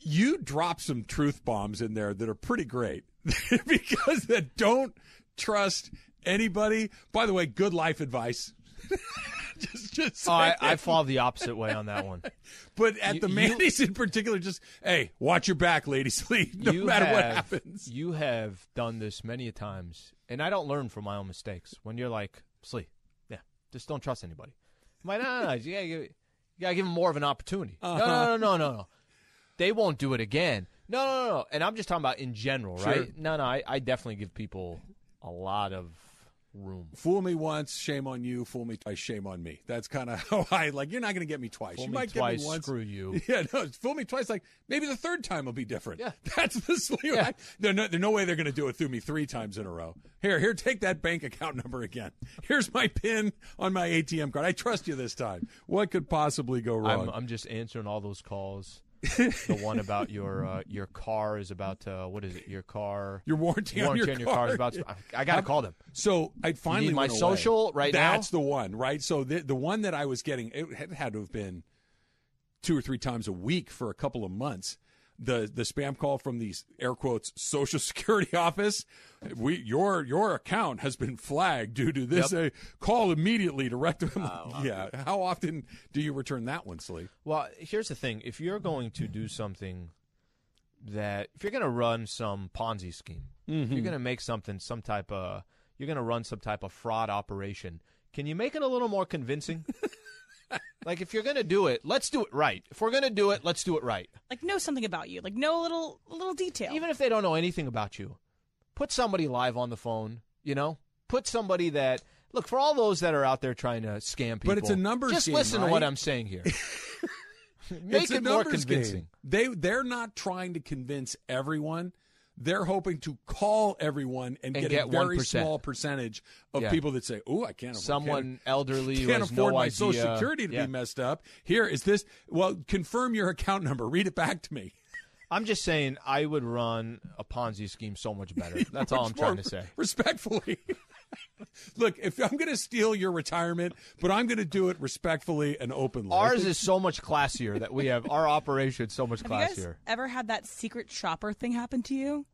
You drop some truth bombs in there that are pretty great because that don't trust anybody. By the way, good life advice. just, just Oh, I. I fall the opposite way on that one. But at You- the you- Mandy's in particular, just hey, watch your back, lady sleep. No matter what have- happens. You have done this many a times, and I don't learn from my own mistakes. When you're like, sleep, yeah, just don't trust anybody. I'm like, no, no, no, you gotta give, you gotta give them more of an opportunity. No, no, uh-huh. no, no, no, no. They won't do it again. No, no, no, no. And I'm just talking about in general, Sure. right? No, no, I, I definitely give people a lot of room. Fool me once, shame on you. Fool me twice, shame on me. That's kind of how I like. You're not going to get me twice. Fool you me might twice, get me once. screw you. Yeah, no, fool me twice. Like maybe the third time will be different. Yeah. that's the sleep. Yeah. There's no, there's no way they're going to do it through me three times in a row. Here, here, take that bank account number again. Here's my pin on my ATM card. I trust you this time. What could possibly go wrong? I'm, I'm just answering all those calls. The one about your uh, your car is about what is it? Your car your warranty, on your on your car is about. To, I got to call them. So I finally need my social right now? That's the one, right? So the the one that I was getting, it had to have been two or three times a week for a couple of months. The the spam call from the air quotes Social Security office, we your your account has been flagged due to this. Yep. Uh, call immediately to rectify. yeah, how often do you return that one, Slee? Well, here's the thing: if you're going to do something that, if you're going to run some Ponzi scheme, Mm-hmm. you're going to make something, some type of, you're going to run some type of fraud operation, can you make it a little more convincing? like, if you're going to do it, let's do it right. If we're going to do it, let's do it right. Like know something about you. Like know a little a little detail. Even if they don't know anything about you, put somebody live on the phone. You know, put somebody that. Look for all those that are out there trying to scam people. But it's a numbers Just game, listen to what? I'm saying here. Make It's a it more numbers convincing. game. They they're not trying to convince everyone. They're hoping to call everyone and, And get, get a very 1%. small percentage of Yeah. people that say, "Oh, I can't. Someone can't, elderly can't afford no my idea. social security to Yeah. be messed up." Here is this. Well, confirm your account number. Read it back to me. I'm just saying I would run a Ponzi scheme so much better. That's all I'm trying to say. Respectfully. Look, if I'm going to steal your retirement, but I'm going to do it respectfully and openly. Ours is so much classier that we have our operation so much Have you guys classier. ever had that secret shopper thing happen to you?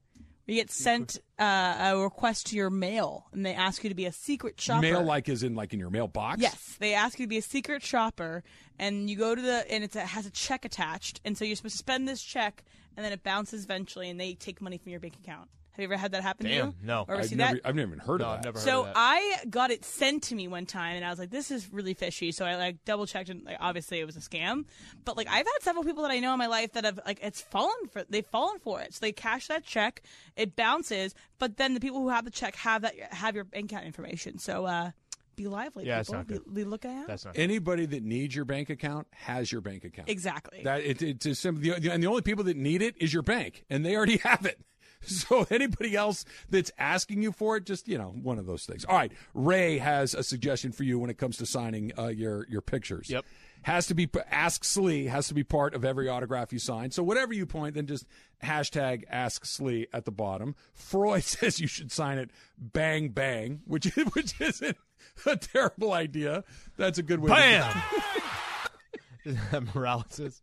You get sent uh, a request to your mail, and they ask you to be a secret shopper. mail like is in like in your mailbox. Yes, they ask you to be a secret shopper, and you go to the and it's a, has a check attached, and so you're supposed to spend this check, and then it bounces eventually, and they take money from your bank account. Have you ever had that happen to you? No. Or ever I've seen never, that? I've never even heard No, of I've that. never heard So of that. I got it sent to me one time, and I was like, "This is really fishy." So I like double checked, and like, obviously it was a scam. But like I've had several people that I know in my life that have like it's fallen for they've fallen for it. So they cash that check, it bounces, but then the people who have the check have that have your bank account information. So uh, be lively, Yeah, it's people. not good. Be, be looking out. That's not. Anybody that needs your bank account has your bank account. exactly. That it, it's as simple, and the only people that need it is your bank, and they already have it. So anybody else that's asking you for it, just you know, one of those things. All right, Ray has a suggestion for you when it comes to signing uh, your your pictures. Yep. Has to be ask Slee has to be part of every autograph you sign. So whatever you point, then just hashtag ask Slee at the bottom. Freud says you should sign it bang bang, which which isn't a terrible idea. That's a good way. to. Bam. That Morales?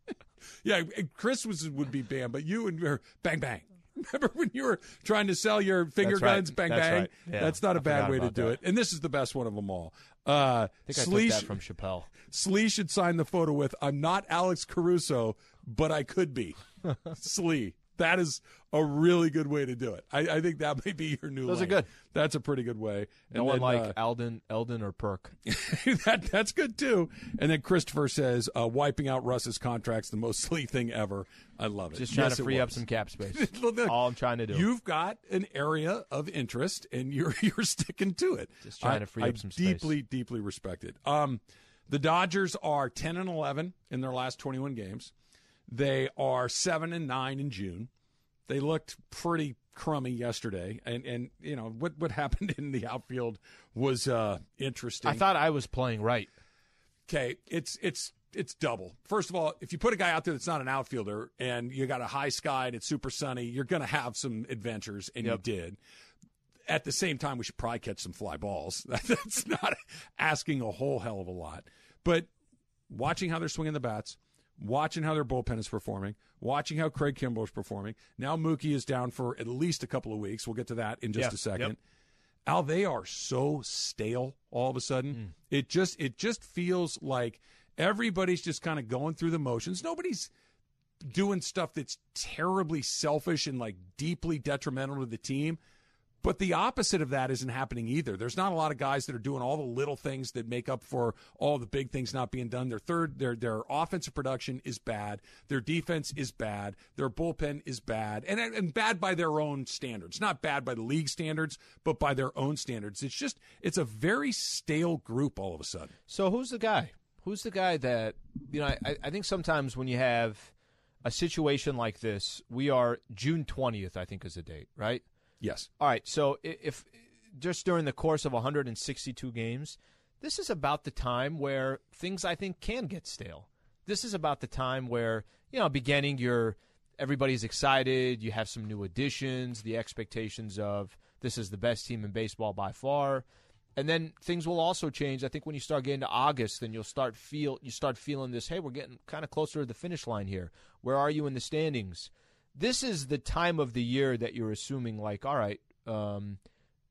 Yeah, Chris was would be bam, but you and your bang bang. Remember when you were trying to sell your finger right. guns, bang That's bang? right. Yeah, That's not a I bad way to do that. it. And this is the best one of them all. Uh, I think I took that from Chappelle. Slee should sign the photo with "I'm not Alex Caruso, but I could be." Slee. That is a really good way to do it. I, I think that may be your new. Those are good. That's a pretty good way. No And one like uh, Alden, Eldon or Perk. that that's good too. And then Christopher says, uh, "Wiping out Russ's contracts, the most Slee thing ever." I love it. Just trying Yes, to free up some cap space. Look, All I'm trying to do. You've got an area of interest, and you're you're sticking to it. Just trying I- to free I up some space. Deeply, deeply respect it. Um, the Dodgers are ten and eleven in their last twenty one games. They are seven and nine in June. They looked pretty crummy yesterday, and and you know what what happened in the outfield was uh, interesting. I thought I was playing right. Okay, it's it's it's double. First of all, if you put a guy out there that's not an outfielder and you got a high sky and it's super sunny, you're going to have some adventures, and Yep. you did. At the same time, we should probably catch some fly balls. That's not asking a whole hell of a lot. But watching how they're swinging the bats, watching how their bullpen is performing, watching how Craig Kimbrel is performing. Now Mookie is down for at least a couple of weeks. We'll get to that in just Yeah, a second. yep. Al, they are so stale all of a sudden. Mm. It just it just feels like everybody's just kind of going through the motions. Nobody's doing stuff that's terribly selfish and like deeply detrimental to the team. But the opposite of that isn't happening either. There's not a lot of guys that are doing all the little things that make up for all the big things not being done. Their third, their their offensive production is bad. Their defense is bad. Their bullpen is bad, and and bad by their own standards. Not bad by the league standards, but by their own standards. It's just it's a very stale group all of a sudden. So who's the guy? Who's the guy that you know? I, I think sometimes when you have a situation like this, we are June twentieth. I think is the date, right? Yes. All right. So if just during the course of 162 games, this is about the time where things I think can get stale. This is about the time where you know, beginning you're everybody's excited. You have some new additions. The expectations of this is the best team in baseball by far. And then things will also change. I think when you start getting to August, then you'll start feel you start feeling this. Hey, we're getting kind of closer to the finish line here. Where are you in the standings? This is the time of the year that you're assuming, like, all right, um,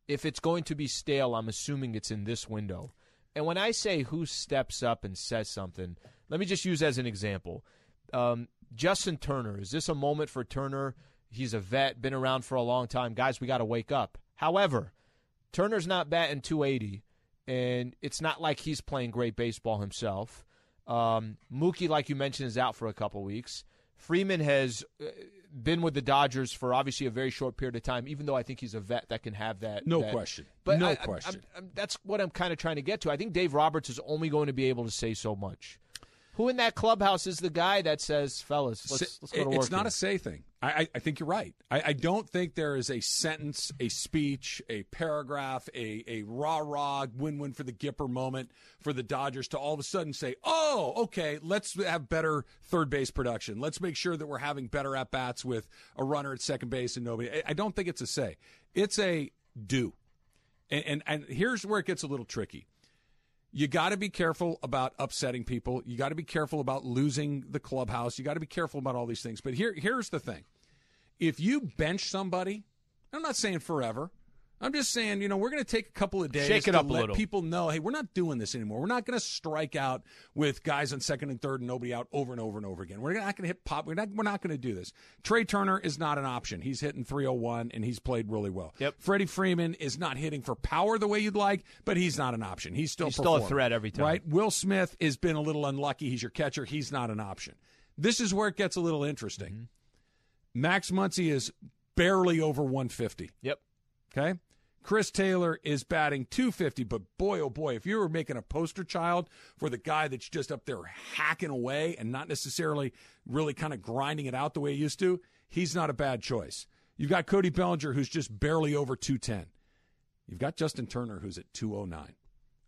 if it's going to be stale, I'm assuming it's in this window. And when I say who steps up and says something, let me just use as an example. Um, Justin Turner, is this a moment for Turner? He's a vet, been around for a long time. Guys, we got to wake up. However, Turner's not batting 280, and it's not like he's playing great baseball himself. Um, Mookie, like you mentioned, is out for a couple weeks. Freeman has uh, been with the Dodgers for obviously a very short period of time, even though I think he's a vet that can have that. No that- question. But No I- question. I'm- I'm- that's what I'm kind of trying to get to. I think Dave Roberts is only going to be able to say so much. Who in that clubhouse is the guy that says, "Fellas, let's, let's go to work"? It's not here." a say thing. I, I, think you're right. I, I don't think there is a sentence, a speech, a paragraph, a, a rah rah win win for the Gipper moment for the Dodgers to all of a sudden say, oh, okay, let's have better third base production. Let's make sure that we're having better at bats with a runner at second base and nobody. I, I don't think it's a say. It's a do. And, and, and here's where it gets a little tricky you got to be careful about upsetting people. You got to be careful about losing the clubhouse. You got to be careful about all these things. But here, here's the thing: if you bench somebody, I'm not saying forever. I'm just saying, you know, we're going to take a couple of days Shake it to up a let little. people know, hey, we're not doing this anymore. We're not going to strike out with guys on second and third and nobody out over and over and over again. We're not going to hit pop. We're not. We're not going to do this. Trea Turner is not an option. He's hitting 301 and he's played really well. Yep. Freddie Freeman is not hitting for power the way you'd like, but he's not an option. He's still He's still a threat every time. Right? Will Smith has been a little unlucky. He's your catcher. He's not an option. This is where it gets a little interesting. Mm-hmm. Max Muncy is barely over 150. Yep. Okay. Chris Taylor is batting 250, but boy, oh boy, if you were making a poster child for the guy that's just up there hacking away and not necessarily really kind of grinding it out the way he used to, he's not a bad choice. You've got Cody Bellinger, who's just barely over 210. You've got Justin Turner, who's at 209.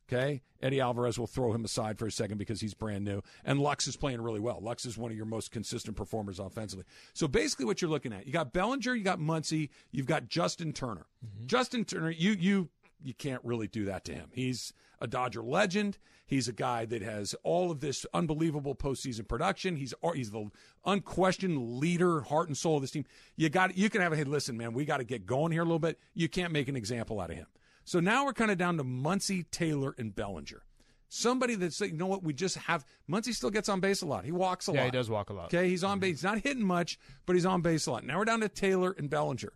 Okay. Eddy Alvarez will throw him aside for a second because he's brand new. And Lux is playing really well. Lux is one of your most consistent performers offensively. So basically what you're looking at, you got Bellinger, you got Muncy, you've got Justin Turner. Mm-hmm. Justin Turner, you you you can't really do that to him. He's a Dodger legend. He's a guy that has all of this unbelievable postseason production. He's he's the unquestioned leader, heart and soul of this team. You got you can have a hey, listen, man, we got to get going here a little bit. You can't make an example out of him. So now we're kind of down to Muncy, Taylor, and Bellinger. Somebody that's you know what we just have. Muncy still gets on base a lot. He walks a Yeah, lot. Yeah, he does walk a lot. Okay, he's on mm-hmm. base. He's not hitting much, but he's on base a lot. Now we're down to Taylor and Bellinger.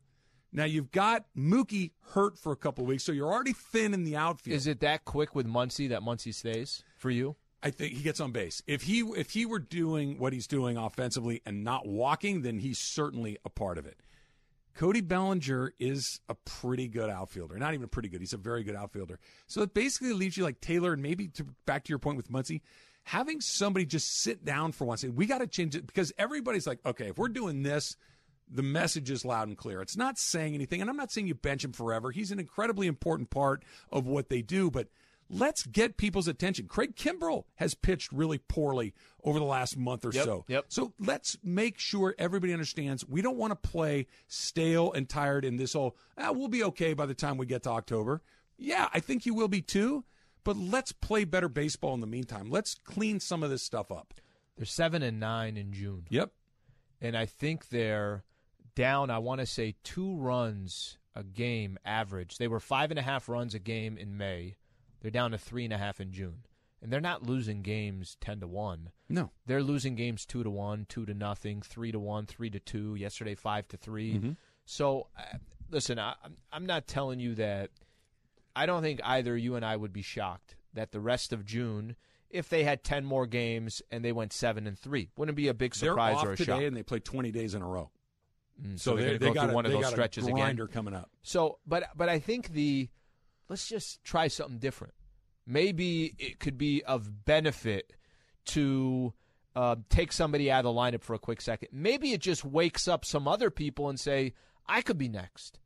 Now you've got Mookie hurt for a couple of weeks, so you're already thin in the outfield. Is it that quick with Muncy that Muncy stays for you? I think he gets on base. If he if he were doing what he's doing offensively and not walking, then he's certainly a part of it. Cody Bellinger is a pretty good outfielder. Not even pretty good. He's a very good outfielder. So it basically leaves you like Taylor and maybe to, back to your point with Muncy, having somebody just sit down for once and we got to change it because everybody's like, okay, if we're doing this, the message is loud and clear. It's not saying anything, and I'm not saying you bench him forever. He's an incredibly important part of what they do, but let's get people's attention. Craig Kimbrel has pitched really poorly over the last month or Yep, so. yep. So let's make sure everybody understands we don't want to play stale and tired in this whole, ah, we'll be okay by the time we get to October. Yeah, I think you will be too, but let's play better baseball in the meantime. Let's clean some of this stuff up. They're seven and nine in June, Yep. and I think they're down. I want to say two runs a game average. They were five and a half runs a game in May. They're down to three and a half in June, and they're not losing games ten to one. No. They're losing games two to one, two to nothing, three to one, three to two. Yesterday, five to 3 Mm-hmm. So, uh, listen, I, I'm- I'm not telling you that. I don't think either you and I would be shocked that the rest of June, if they had ten more games and they went seven and three, wouldn't be a big surprise They're off or a today shock. and they play 20 days in a row. Mm, So, they're they, gonna they go got through one of those stretches a again. grinder coming up. So, but but I think the let's just try something different. Maybe it could be of benefit to uh, take somebody out of the lineup for a quick second. Maybe it just wakes up some other people and say, "I could be next."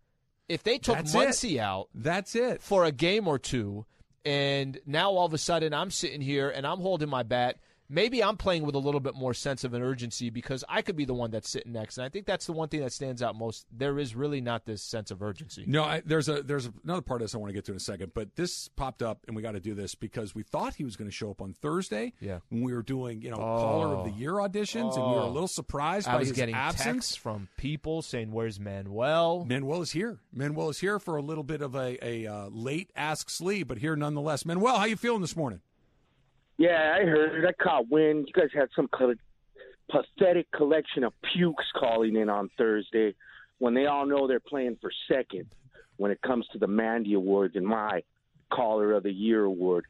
If they took That's it. Muncy out That's it. for a game or two, and now all of a sudden I'm sitting here and I'm holding my bat. Maybe I'm playing with a little bit more sense of an urgency because I could be the one that's sitting next, and I think that's the one thing that stands out most. There is really not this sense of urgency. No, I, there's a there's another part of this I want to get to in a second, but this popped up and we got to do this because we thought he was going to show up on Thursday. Yeah. when we were doing you know caller of the year auditions, and we were a Oh. little surprised I by was his getting absence. texts from people saying, "Where's Manuel?" Manuel is here. Manuel is here for a little bit of a, a uh, late ask Slee, but here nonetheless. Manuel, how you feeling this morning? Yeah, I heard. I caught wind. You guys had some co- pathetic collection of pukes calling in on Thursday when they all know they're playing for second when it comes to the Mandy Awards and my Caller of the Year award.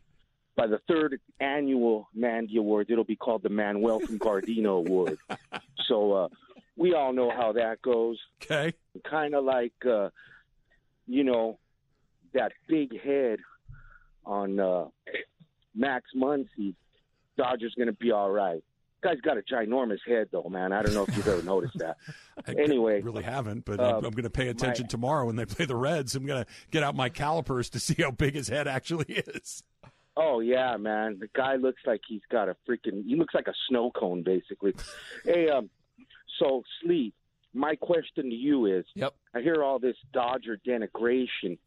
By the third annual Mandy Awards, it'll be called the Manuel from Gardino Award. So uh, we all know how that goes. Okay. Kind of like, uh, you know, that big head on uh, Max Muncy. Dodgers going to be all right. Guy's got a ginormous head, though, man. I don't know if you've ever noticed that. I Anyway, really haven't, but uh, I'm, I'm going to pay attention my- tomorrow when they play the Reds. I'm going to get out my calipers to see how big his head actually is. Oh yeah, man. The guy looks like he's got a freaking. He looks like a snow cone, basically. hey, um, so Sleep. My question to you is: Yep. I hear all this Dodger denigration.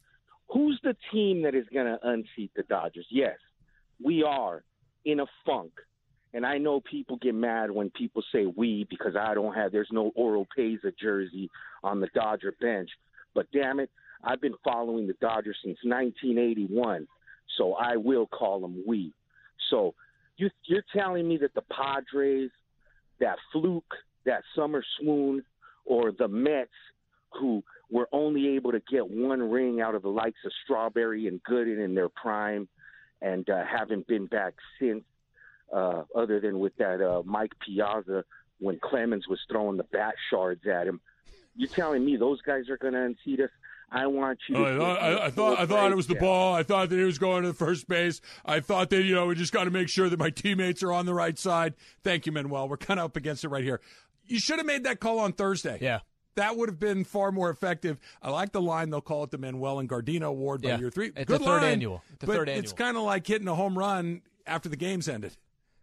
Who's the team that is going to unseat the Dodgers? Yes, we are in a funk. And I know people get mad when people say we because I don't have, there's no Oro Pesa jersey on the Dodger bench. But damn it, I've been following the Dodgers since 1981. So I will call them we. So you, you're telling me that the Padres, that fluke, that summer swoon, or the Mets, who were only able to get one ring out of the likes of Strawberry and Gooden in their prime, and uh, haven't been back since, uh, other than with that uh, Mike Piazza when Clemens was throwing the bat shards at him. You're telling me those guys are going to unseat us? I want you. To Oh, I, thought, me I, I a thought I thought it was the breakdown. ball. I thought that he was going to the first base. I thought that you know we just got to make sure that my teammates are on the right side. Thank you, Manuel. We're kind of up against it right here. You should have made that call on Thursday. Yeah. That would have been far more effective. I like the line. They'll call it the Manuel and Gardino Award by Yeah. year three. It's Good the third line, annual. The but third it's kind of like hitting a home run after the game's ended.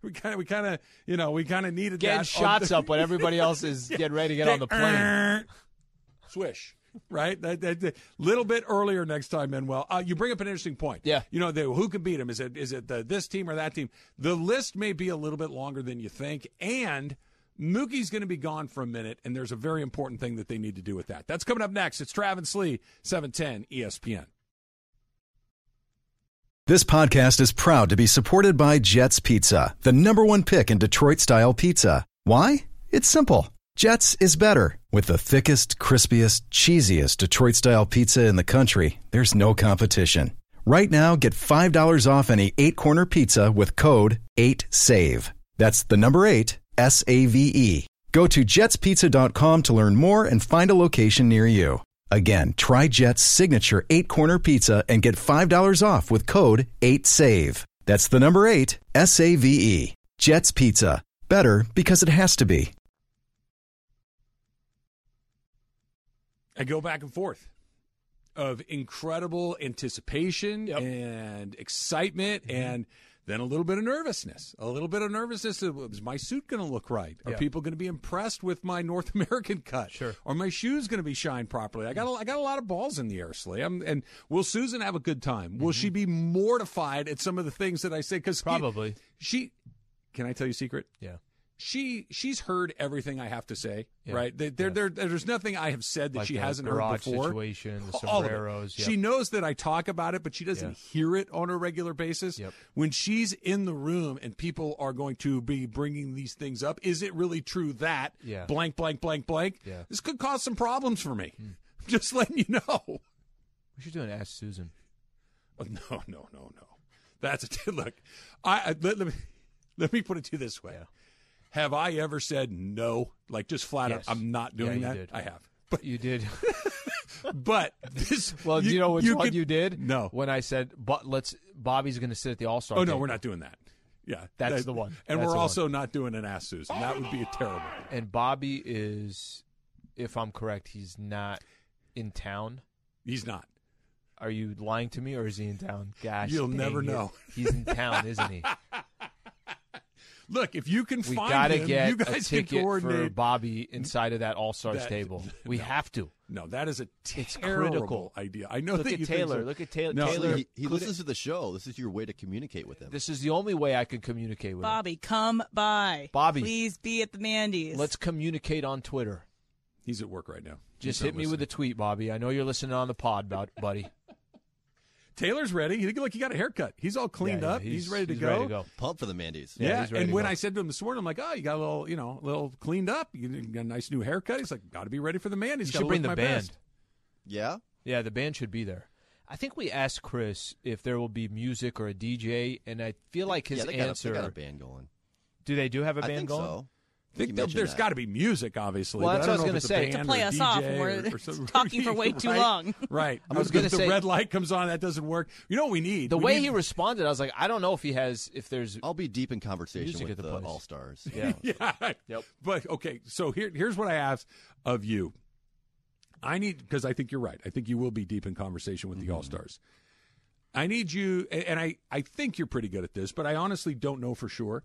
We kind of, we kind of, you know, we kind of needed Getting that shots the- up when everybody else is getting ready to get on the plane. Swish. Right, that, that, that- little bit earlier next time, Manuel. Uh, you bring up an interesting point. Yeah. you know, who can beat him? Is it is it the, this team or that team? The list may be a little bit longer than you think, and Mookie's going to be gone for a minute, and there's a very important thing that they need to do with that. That's coming up next. It's Travis Lee, seven ten E ESPN. This podcast is proud to be supported by Jets Pizza, the number one pick in Detroit style pizza. Why? It's simple. Jets is better. With the thickest, crispiest, cheesiest Detroit style pizza in the country, there's no competition. Right now, get $5 off any eight corner pizza with code 8SAVE. That's the number eight, S A V E. Go to jetspizza.com to learn more and find a location near you. Again, try Jet's signature eight corner pizza and get $5 off with code 8SAVE. That's the number eight, S A V E. Jets Pizza. Better because it has to be. I go back and forth of incredible anticipation and excitement mm-hmm. and then a little bit of nervousness. A little bit of nervousness. Is my suit going to look right? Are Yeah. people going to be impressed with my North American cut? Sure. Are my shoes going to be shined properly? I got a, I got a lot of balls in the air, Slee. I'm, and will Susan have a good time? Will she mm-hmm. be mortified at some of the things that I say? Because Probably. she. Can I tell you a secret? Yeah. She she's heard everything I have to say, Yeah. right? There, Yeah. there, there's nothing I have said that Like she hasn't heard before. situation, the All of it. sombreros, yep. She knows that I talk about it, but she doesn't Yeah. hear it on a regular basis. Yep. When she's in the room and people are going to be bringing these things up, is it really true that blank, blank, blank, blank? Yeah. This could cause some problems for me. Hmm. Just letting you know. We should do an Ask Susan. Oh, no, no, no, no. That's a look. I I- let, let me let me put it to you this way. Yeah. Have I ever said no? Like just flat Yes. out, I'm not doing you that. did. I have, but You did. but this. Well, do you know which one could- you did? No. When I said, "But let's," Bobby's going to sit at the All Star. Oh no, we're not doing that. Yeah, That's that- the one. And That's we're also not doing an ass Susan. That would be a terrible. And Bobby is, if I'm correct, he's not in town. He's not. Are you lying to me, or is he in town? Gosh, You'll never it. know. He's in town, isn't he? Look, if you can We find gotta him, get you a guys can ticket for coordinate. Bobby inside of that All Stars table. We have to. no, that is a It's terrible critical. idea. I know Look that at you think Taylor. so. Look at Taylor. No, Taylor. he, he couldn't- listens to the show. This is your way to communicate with him. This is the only way I can communicate with him. Bobby, come by. Bobby. please be at the Mandy's. Let's communicate on Twitter. He's at work right now. Just He's not hit me with a tweet, Bobby. I know you're listening on the pod, buddy. Taylor's ready. He look, he got a haircut. He's all cleaned Yeah, yeah, up. He's, he's ready to he's go. Ready to go. Pump for the Mandy's. Yeah, Yeah, he's ready and to when go. I said to him this morning, I'm like, "Oh, you got a little, you know, a little cleaned up. You got a nice new haircut." He's like, "Got to be ready for the man. He's You got should to bring the my band. best." Yeah? Yeah, the band should be there. I think we asked Chris if there will be music or a DJ, and I feel like his yeah, they got, a, answer. they got a band going. Do they do have a band think going? so. I I think think you mentioned there's that. got to be music, obviously. Well, but that's I what I don't was know if gonna it's a say. To play or us DJ off, or- we're or some- talking for way too Right? long. Right. I was gonna say the red light comes on. That doesn't work. You know what we need? The We way need- he responded, I was like, I don't know if he has, if there's. I'll be deep in conversation with the the. All Stars. Yeah. yeah. Yep. But okay, so here here's what I ask of you. I need because I think you're right. I think you will be deep in conversation with the Mm-hmm. All Stars. I need you, and I I think you're pretty good at this, but I honestly don't know for sure.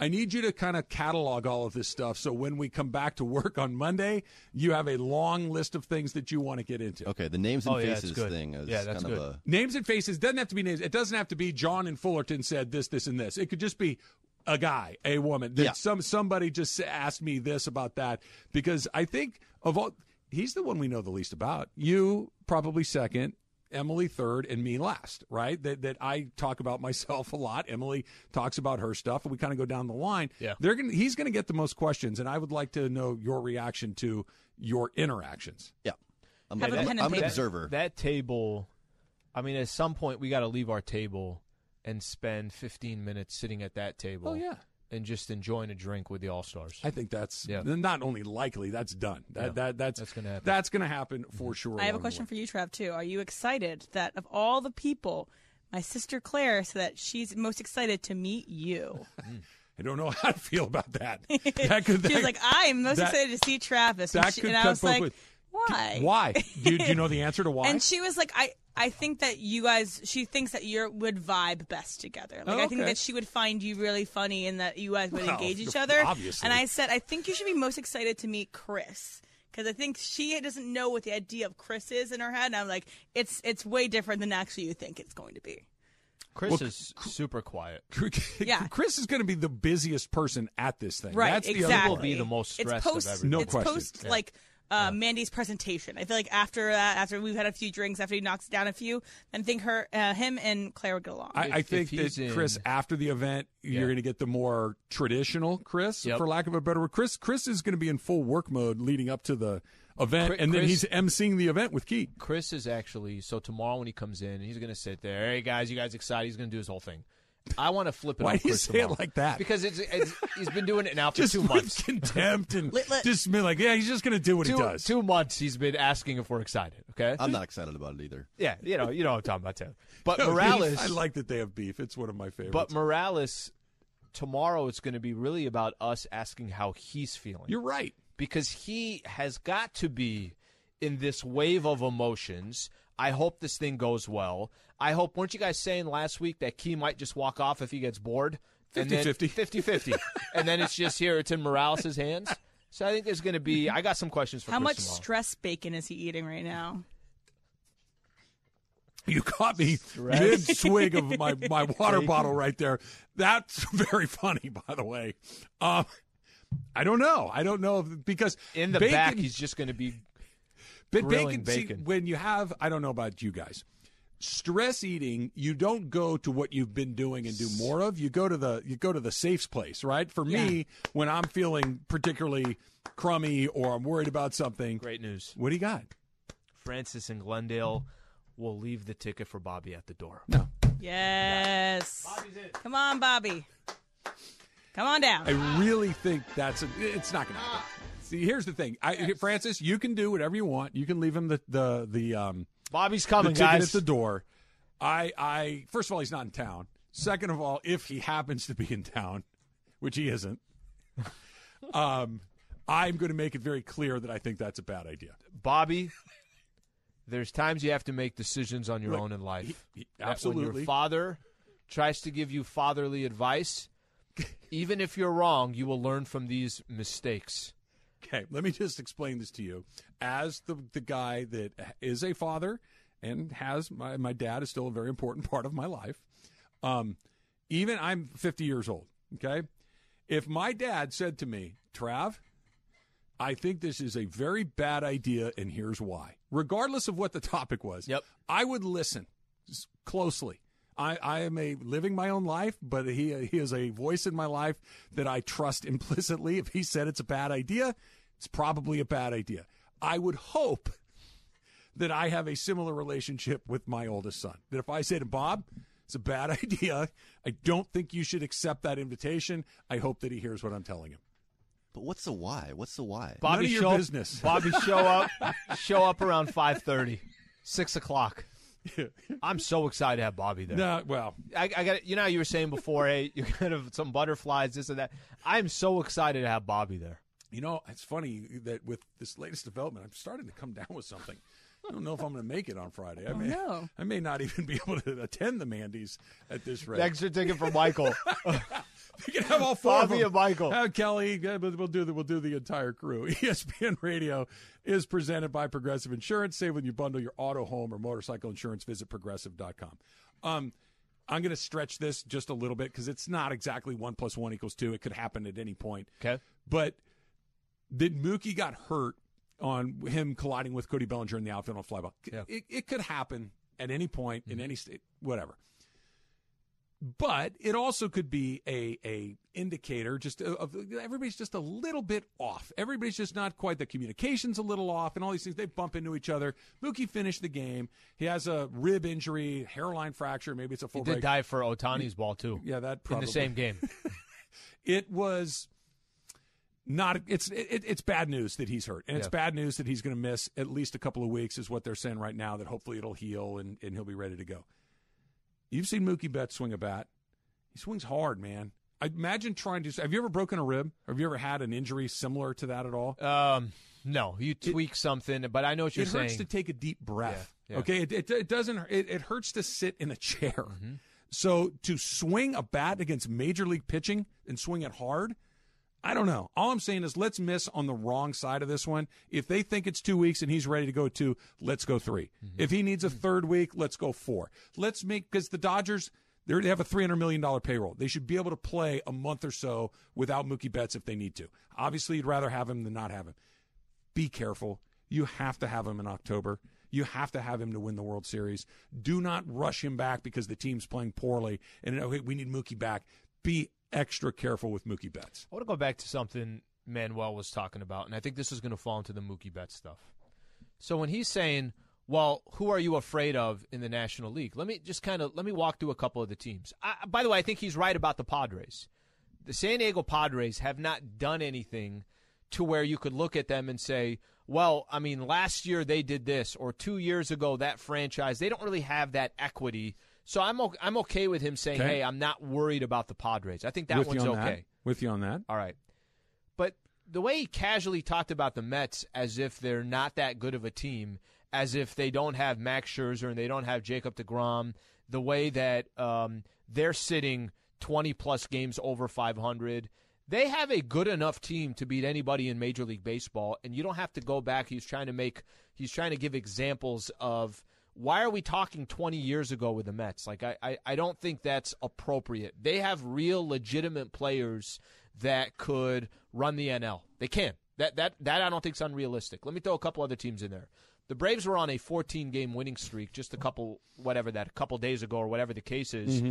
I need you to kind of catalog all of this stuff so when we come back to work on Monday, you have a long list of things that you want to get into. Okay, the names and Oh, faces good. thing is Yeah, that's kind good. of a. Names and faces doesn't have to be names. It doesn't have to be John and Fullerton said this, this, and this. It could just be a guy, a woman. That Yeah. some somebody just asked me this about that because I think of all he's the one we know the least about. You probably second. Emily third and me last, right? That that I talk about myself a lot. Emily talks about her stuff, and we kind of go down the line. Yeah. they're gonna he's gonna get the most questions, and I would like to know your reaction to your interactions. Yeah. I'm, Have a I'm- pen and I'm an paper. observer. That table, I mean, at some point we got to leave our table and spend 15 minutes sitting at that table. Oh yeah, And just enjoying a drink with the All Stars. I think that's Yeah. not only likely, that's done. That, Yeah. that that's That's gonna happen. That's going to happen for mm-hmm. sure. I have a question for you, Trav. too. Are you excited that of all the people, my sister Claire said that she's most excited to meet you? Mm. I don't know how to feel about that. that could, she was like, I'm most that- excited to see Travis. And, that she, could and I cut was both like, ways. Why? Why? Do, do you know the answer to why? And she was like, I, I think that you guys, she thinks that you would vibe best together. Like, Oh, I think that she would find you really funny and that you guys would Well, engage each other. obviously. And I said, I think you should be most excited to meet Chris. Because I think she doesn't know what the idea of Chris is in her head. And I'm like, it's it's way different than actually you think it's going to be. Chris Well, is super quiet. Yeah. Chris is going to be the busiest person at this thing. Right, That's the exactly. Other Will be the most it's stressed of post. No it's question. post Yeah. like uh, Mandy's presentation. I feel like after that, after we've had a few drinks, after he knocks down a few, then I think her, uh, him, and Claire would get along. I, I think if he's that Chris, after the event, Yeah. you're going to get the more traditional Chris, Yep. for lack of a better word. Chris, Chris is going to be in full work mode leading up to the event, Chris- and then he's emceeing the event with Keith. Chris is actually so tomorrow when he comes in, he's going to sit there. Hey guys, you guys excited? He's going to do his whole thing, I want to flip it. Why do you Chris say it like that? Because it's, it's he's been doing it now for just two months. contempt and Let- let- just be like, yeah, he's just going to do what Two, he does. two months he's been asking if we're excited. Okay. I'm not excited about it either. yeah, you know, you know what I'm talking about too. But No, Morales, I like that they have beef. It's one of my favorites. but Morales, tomorrow it's going to be really about us asking how he's feeling. You're right. because he has got to be in this wave of emotions. I hope this thing goes well. I hope, weren't you guys saying last week that Key might just walk off if he gets bored? 50-50. 50 50. and then it's just here, it's in Morales' hands. So I think there's going to be, I got some questions for How Chris much tomorrow. stress bacon is he eating right now? You caught me mid swig of my, my water Bacon. bottle right there. That's very funny, by the way. Um, I don't know. I don't know if, because In the bacon, back, he's just going to be. But grilling bacon, see, when you have, I don't know about you guys. Stress eating, you don't go to what you've been doing and do more of. You go to the you go to the safe place, right? For me, when I'm feeling particularly crummy or I'm worried about something, Great news. what do you got? Francis and Glendale will leave the ticket for Bobby at the door. No, Yes. Come on, Bobby. Come on down. I really think that's a, it's not going to happen. Here's the thing, I, Francis. You can do whatever you want. You can leave him the the the um Bobby's coming, ticket guys. at the door. I I first of all, he's not in town. Second of all, if he happens to be in town, which he isn't, um, I'm going to make it very clear that I think that's a bad idea. Bobby, there's times you have to make decisions on your Look, own in life. he- he- That When absolutely. your father tries to give you fatherly advice, even if you're wrong, you will learn from these mistakes. Okay, let me just explain this to you. As the the guy that is a father and has my my dad is still a very important part of my life. Um, even I'm 50 years old. Okay, if my dad said to me, Trav, I think this is a very bad idea, and here's why. Regardless of what the topic was, Yep. I would listen closely. I, I am a living my own life, but he he is a voice in my life that I trust implicitly. If he said it's a bad idea, it's probably a bad idea. I would hope that I have a similar relationship with my oldest son. That if I say to Bob, it's a bad idea, I don't think you should accept that invitation. I hope that he hears what I'm telling him. But what's the why? What's the why? Bobby, of your show up- business. Bobby, show up. show up around 5:30, 6 o'clock. I'm so excited to have Bobby there. No, well, I, I got you know how you were saying before, hey, you're kind of some butterflies, this and that. I'm so excited to have Bobby there. You know, it's funny that with this latest development, I'm starting to come down with something. I don't know if I'm going to make it on Friday. I may, no. I may not even be able to attend the Mandy's at this rate. Extra ticket for Michael. We can have all four of them. and Michael. Have Kelly. uh, We'll we'll do the we'll do the entire crew. ESPN Radio is presented by Progressive Insurance. Save when you bundle your auto, home, or motorcycle insurance. Visit progressive.com. Um, I'm going to stretch this just a little bit because it's not exactly one plus one equals two. It could happen at any point. Okay. But that Mookie got hurt on him colliding with Cody Bellinger in the outfield on a flyball. Yeah. It, it could happen at any point in mm-hmm. any state, whatever. But it also could be a a indicator just of, everybody's just a little bit off. Everybody's just not quite. The communication's a little off, and all these things they bump into each other. Mookie finished the game. He has a rib injury, hairline fracture. Maybe it's a He full did break. die for Ohtani's ball too. Yeah, that in the same game. it was not it's it, it's bad news that he's hurt and it's Yeah. bad news that he's going to miss at least a couple of weeks is what they're saying right now that hopefully it'll heal and, and he'll be ready to go you've seen mookie betts swing a bat he swings hard man I imagine trying to have you ever broken a rib have you ever had an injury similar to that at all Um, no, you tweak something, but I know what you're it saying. hurts to take a deep breath. Yeah, yeah. Okay, it, it, it doesn't. It, it hurts to sit in a chair. Mm-hmm. So to swing a bat against major league pitching and swing it hard, I don't know. All I'm saying is let's miss on the wrong side of this one. If they think it's two weeks and he's ready to go two, let's go 3 Mm-hmm. If he needs a third week, let's go four. Let's make because the Dodgers. they're- have a three hundred million dollar payroll. They should be able to play a month or so without Mookie Betts if they need to. Obviously, you'd rather have him than not have him be careful. You have to have him in October. You have to have him to win the World Series. Do not rush him back because the team's playing poorly and okay, we need Mookie back. Be extra careful with Mookie Betts. I want to go back to something Manuel was talking about, and I think this is going to fall into the Mookie Betts stuff. So when he's saying well, who are you afraid of in the National League? Let me just kind of let me walk through a couple of the teams. I, by the way, I think he's right about the Padres. The San Diego Padres have not done anything to where you could look at them and say, well, I mean, last year they did this, or two years ago that franchise. They don't really have that equity. So I'm okay, I'm okay with him saying, Okay. "Hey, I'm not worried about the Padres." I think that With one's on okay. that. With you on that. All right. But the way he casually talked about the Mets as if they're not that good of a team, as if they don't have Max Scherzer and they don't have Jacob DeGrom, the way that um, they're sitting 20 plus games over 500, they have a good enough team to beat anybody in Major League Baseball. And you don't have to go back. He's trying to make, he's trying to give examples of why are we talking 20 years ago with the Mets? Like, I, I, I don't think that's appropriate. They have real, legitimate players that could run the NL. They can. That, that, that I don't think is unrealistic. Let me throw a couple other teams in there. The Braves were on a 14 game winning streak just a couple, whatever that, a couple days ago or whatever the case is.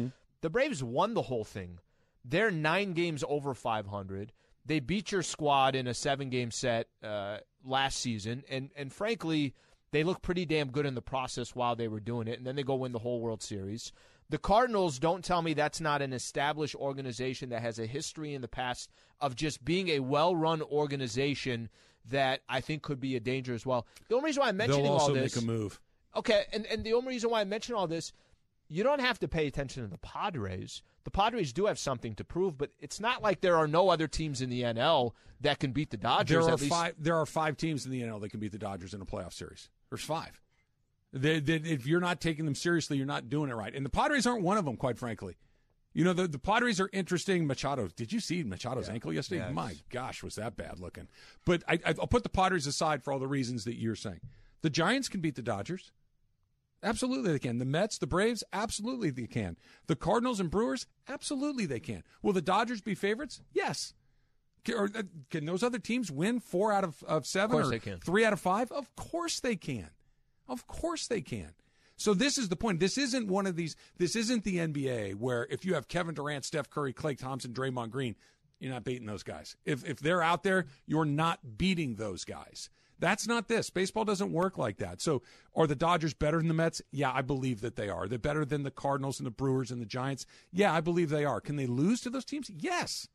The Braves won the whole thing. They're nine games over 500. They beat your squad in a seven game set uh, last season. And, and frankly, they look pretty damn good in the process while they were doing it. And then they go win the whole World Series. The Cardinals, don't tell me that's not an established organization that has a history in the past of just being a well run organization that I think could be a danger as well. The only reason why I'm mentioning They'll also all this. make a move. Okay, and, and the only reason why I mention all this, you don't have to pay attention to the Padres. The Padres do have something to prove, but it's not like there are no other teams in the NL that can beat the Dodgers. There are five. There are five teams in the NL that can beat the Dodgers in a playoff series. There's five. They, they, if you're not taking them seriously, you're not doing it right. And the Padres aren't one of them, quite frankly. You know, the, the Padres are interesting. Machado, did you see Machado's ankle yesterday? Yes. My gosh, was that bad looking. But I, I'll put the Padres aside for all the reasons that you're saying. The Giants can beat the Dodgers. Absolutely, they can. The Mets, the Braves, absolutely they can. The Cardinals and Brewers, absolutely they can. Will the Dodgers be favorites? Yes. Can, or, uh, can those other teams win four out of, of seven course or they can. three out of five? Of course they can. Of course they can. So this is the point. This isn't one of these. This isn't the NBA where if you have Kevin Durant, Steph Curry, Klay Thompson, Draymond Green, you're not beating those guys. If if they're out there, you're not beating those guys. That's not this. Baseball doesn't work like that. So are the Dodgers better than the Mets? Yeah, I believe that they are. They're better than the Cardinals and the Brewers and the Giants. Yeah, I believe they are. Can they lose to those teams? Yes.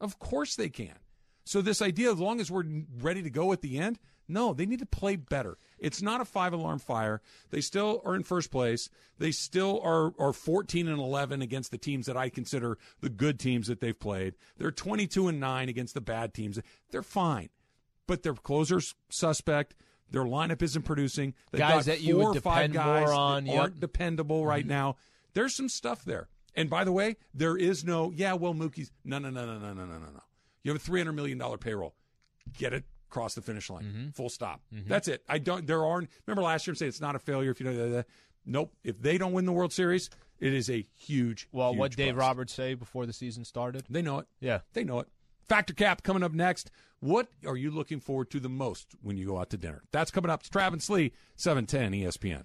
Of course they can. So this idea, as long as we're ready to go at the end, no, they need to play better. It's not a five alarm fire. They still are in first place. They still are are 14 and 11 against the teams that I consider the good teams that they've played. They're 22 and 9 against the bad teams. They're fine. But their closer's suspect. Their lineup isn't producing. They've Guys that you would or five depend guys more on, yep. aren't dependable right mm-hmm. now. There's some stuff there. And by the way, there is no, yeah, well, Mookie's, no, no, no, no, no, no, no, no, no. You have a $300 million payroll. Get it across the finish line. Mm-hmm. Full stop. That's it. I don't, there aren't, remember last year I'm saying it's not a failure if you don't, nope. If they don't win the World Series, it is a huge, well, huge what Dave. Roberts say before the season started? They know it. Yeah. They know it. Factor Cap coming up next. What are you looking forward to the most when you go out to dinner? That's coming up. It's Travis Lee, E 710 ESPN.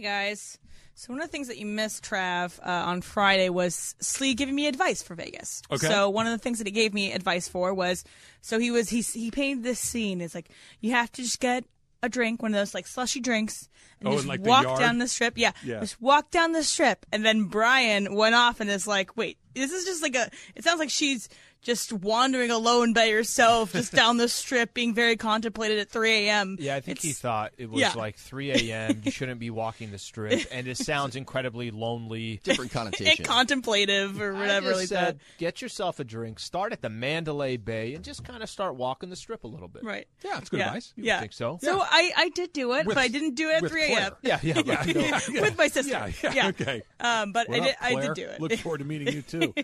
Hey guys. So one of the things that you missed, Trav, uh, on Friday was Slee giving me advice for Vegas. Okay. So one of the things that he gave me advice for was, so he was he he painted this scene. It's like you have to just get a drink, one of those like slushy drinks, and Oh, just in, like, walk yard? down the strip. Yeah, Yeah. just walk down the strip, and then Brian went off and is like, "Wait, this is just like a." It sounds like she's just wandering alone by yourself, just down the strip, being very contemplated at 3 a.m. Yeah, I think he thought it was yeah. like 3 a.m. You shouldn't be walking the strip, and it sounds incredibly lonely. Different connotation. contemplative or I whatever just like said, that. get yourself a drink, start at the Mandalay Bay, and just kind of start walking the strip a little bit. Right. Yeah, it's good yeah. advice. You yeah. think so? So I, I did do it, With- but I didn't do it at 3 a.m. Yeah, yeah, Yeah, right. yeah, yeah. With my sister. Yeah, yeah, Yeah. okay. Um, but What I did, up, I did do it. Look forward to meeting you too.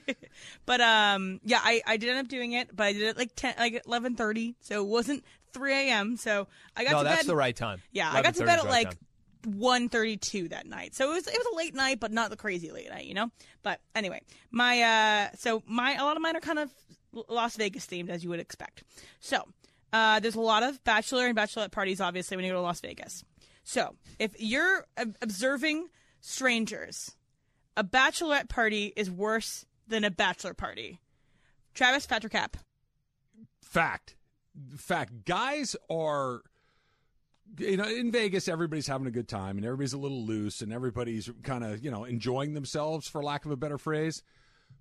But um, yeah, I, I did end up doing it, but I did it like ten, like eleven thirty, so it wasn't three a.m. So I got No, to that's bed. the right time. Yeah, I got to bed at like time. one thirty-two that night. So it was it was a late night, but not the crazy late night, you know. But anyway, my uh, so my a lot of mine are kind of Las Vegas themed, as you would expect. So uh, there's a lot of bachelor and bachelorette parties, obviously, when you go to Las Vegas. So if you're ob- observing strangers, a bachelorette party is worse than a bachelor party. Travis Patrick Cap. Fact. Fact. Guys are you know, in Vegas everybody's having a good time and everybody's a little loose and everybody's kind of, you know, enjoying themselves for lack of a better phrase.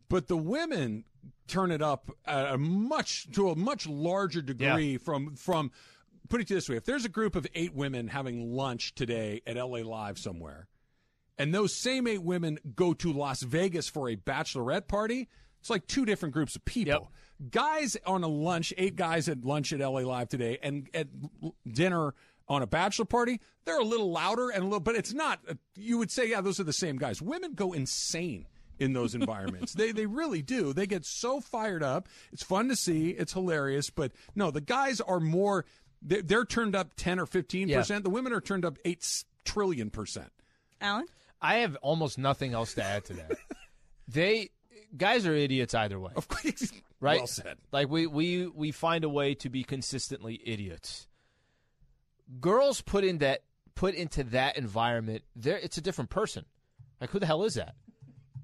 But the women turn it up a much to a much larger degree from from put it this way, if there's a group of 8 women having lunch today at LA Live somewhere and those same 8 women go to Las Vegas for a bachelorette party, it's like two different groups of people. Guys on a lunch, eight guys at lunch at LA Live today, and at dinner on a bachelor party, they're a little louder and a little, but it's not. You would say, yeah, those are the same guys. Women go insane in those environments. they they really do. They get so fired up. It's fun to see. It's hilarious. But no, the guys are more. They're, they're turned up ten or fifteen percent. The women are turned up eight trillion percent. Alan? I have almost nothing else to add to that. they guys are idiots either way. Of course, right? Well said. Like we we we find a way to be consistently idiots. Girls put in that put into that environment, there it's a different person. Like who the hell is that?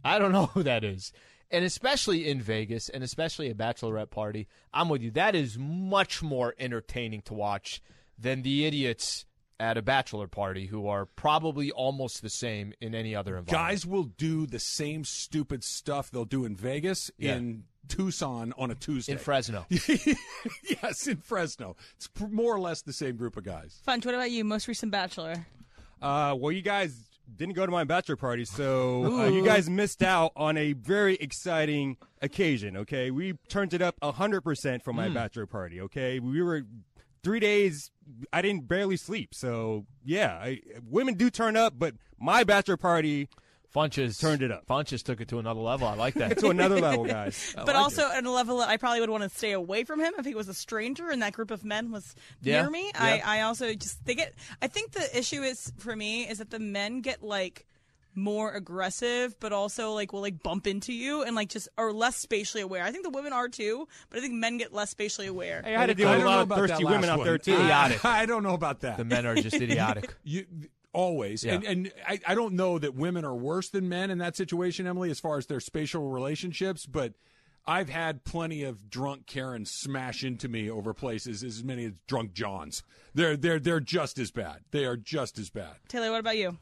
I don't know who that is. And especially in Vegas and especially a bachelorette party, I'm with you. That is much more entertaining to watch than the idiots at a bachelor party who are probably almost the same in any other environment. Guys will do the same stupid stuff they'll do in Vegas Yeah. in Tucson on a Tuesday. in Fresno. yes, in Fresno. It's more or less the same group of guys. Funch, what about you? Most recent bachelor? Uh, well, you guys didn't go to my bachelor party, so uh, you guys missed out on a very exciting occasion. Okay, we turned it up hundred percent for my bachelor party. Okay, we were three days. I didn't barely sleep, so yeah, I, women do turn up, but my bachelor party Funches Turned it up. Funches took it to another level. I like that. to another level, guys. but also at a level that I probably would want to stay away from him if he was a stranger and that group of men was Yeah, near me. yeah. I, I also just they get. I think the issue is for me is that the men get like more aggressive, but also like will like bump into you and like just are less spatially aware. I think the women are too, but I think men get less spatially aware. Hey, I had to deal with a don't know lot of about that thirsty women out there too. Idiotic. I, I don't know about that. the men are just idiotic. You always, Yeah. and and I, I don't know that women are worse than men in that situation, Emily, as far as their spatial relationships, but. I've had plenty of drunk Karens smash into me over places as many as drunk Johns. They're they're they're just as bad. They are just as bad. Taylor, what about you?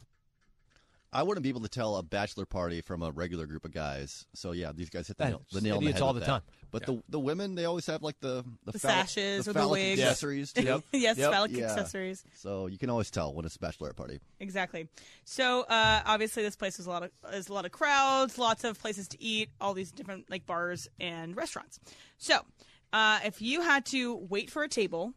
I wouldn't be able to tell a bachelor party from a regular group of guys. So yeah, these guys hit the, nail, the nail on the head all with the that. time. But the the women, they always have like the the, The phallic- sashes the or the wigs. accessories too. Yep. yes, Yep. phallic Yeah. accessories. So you can always tell when it's a bachelorette party. Exactly. So uh, obviously, this place is a lot of is a lot of crowds, lots of places to eat, all these different like bars and restaurants. So uh, if you had to wait for a table,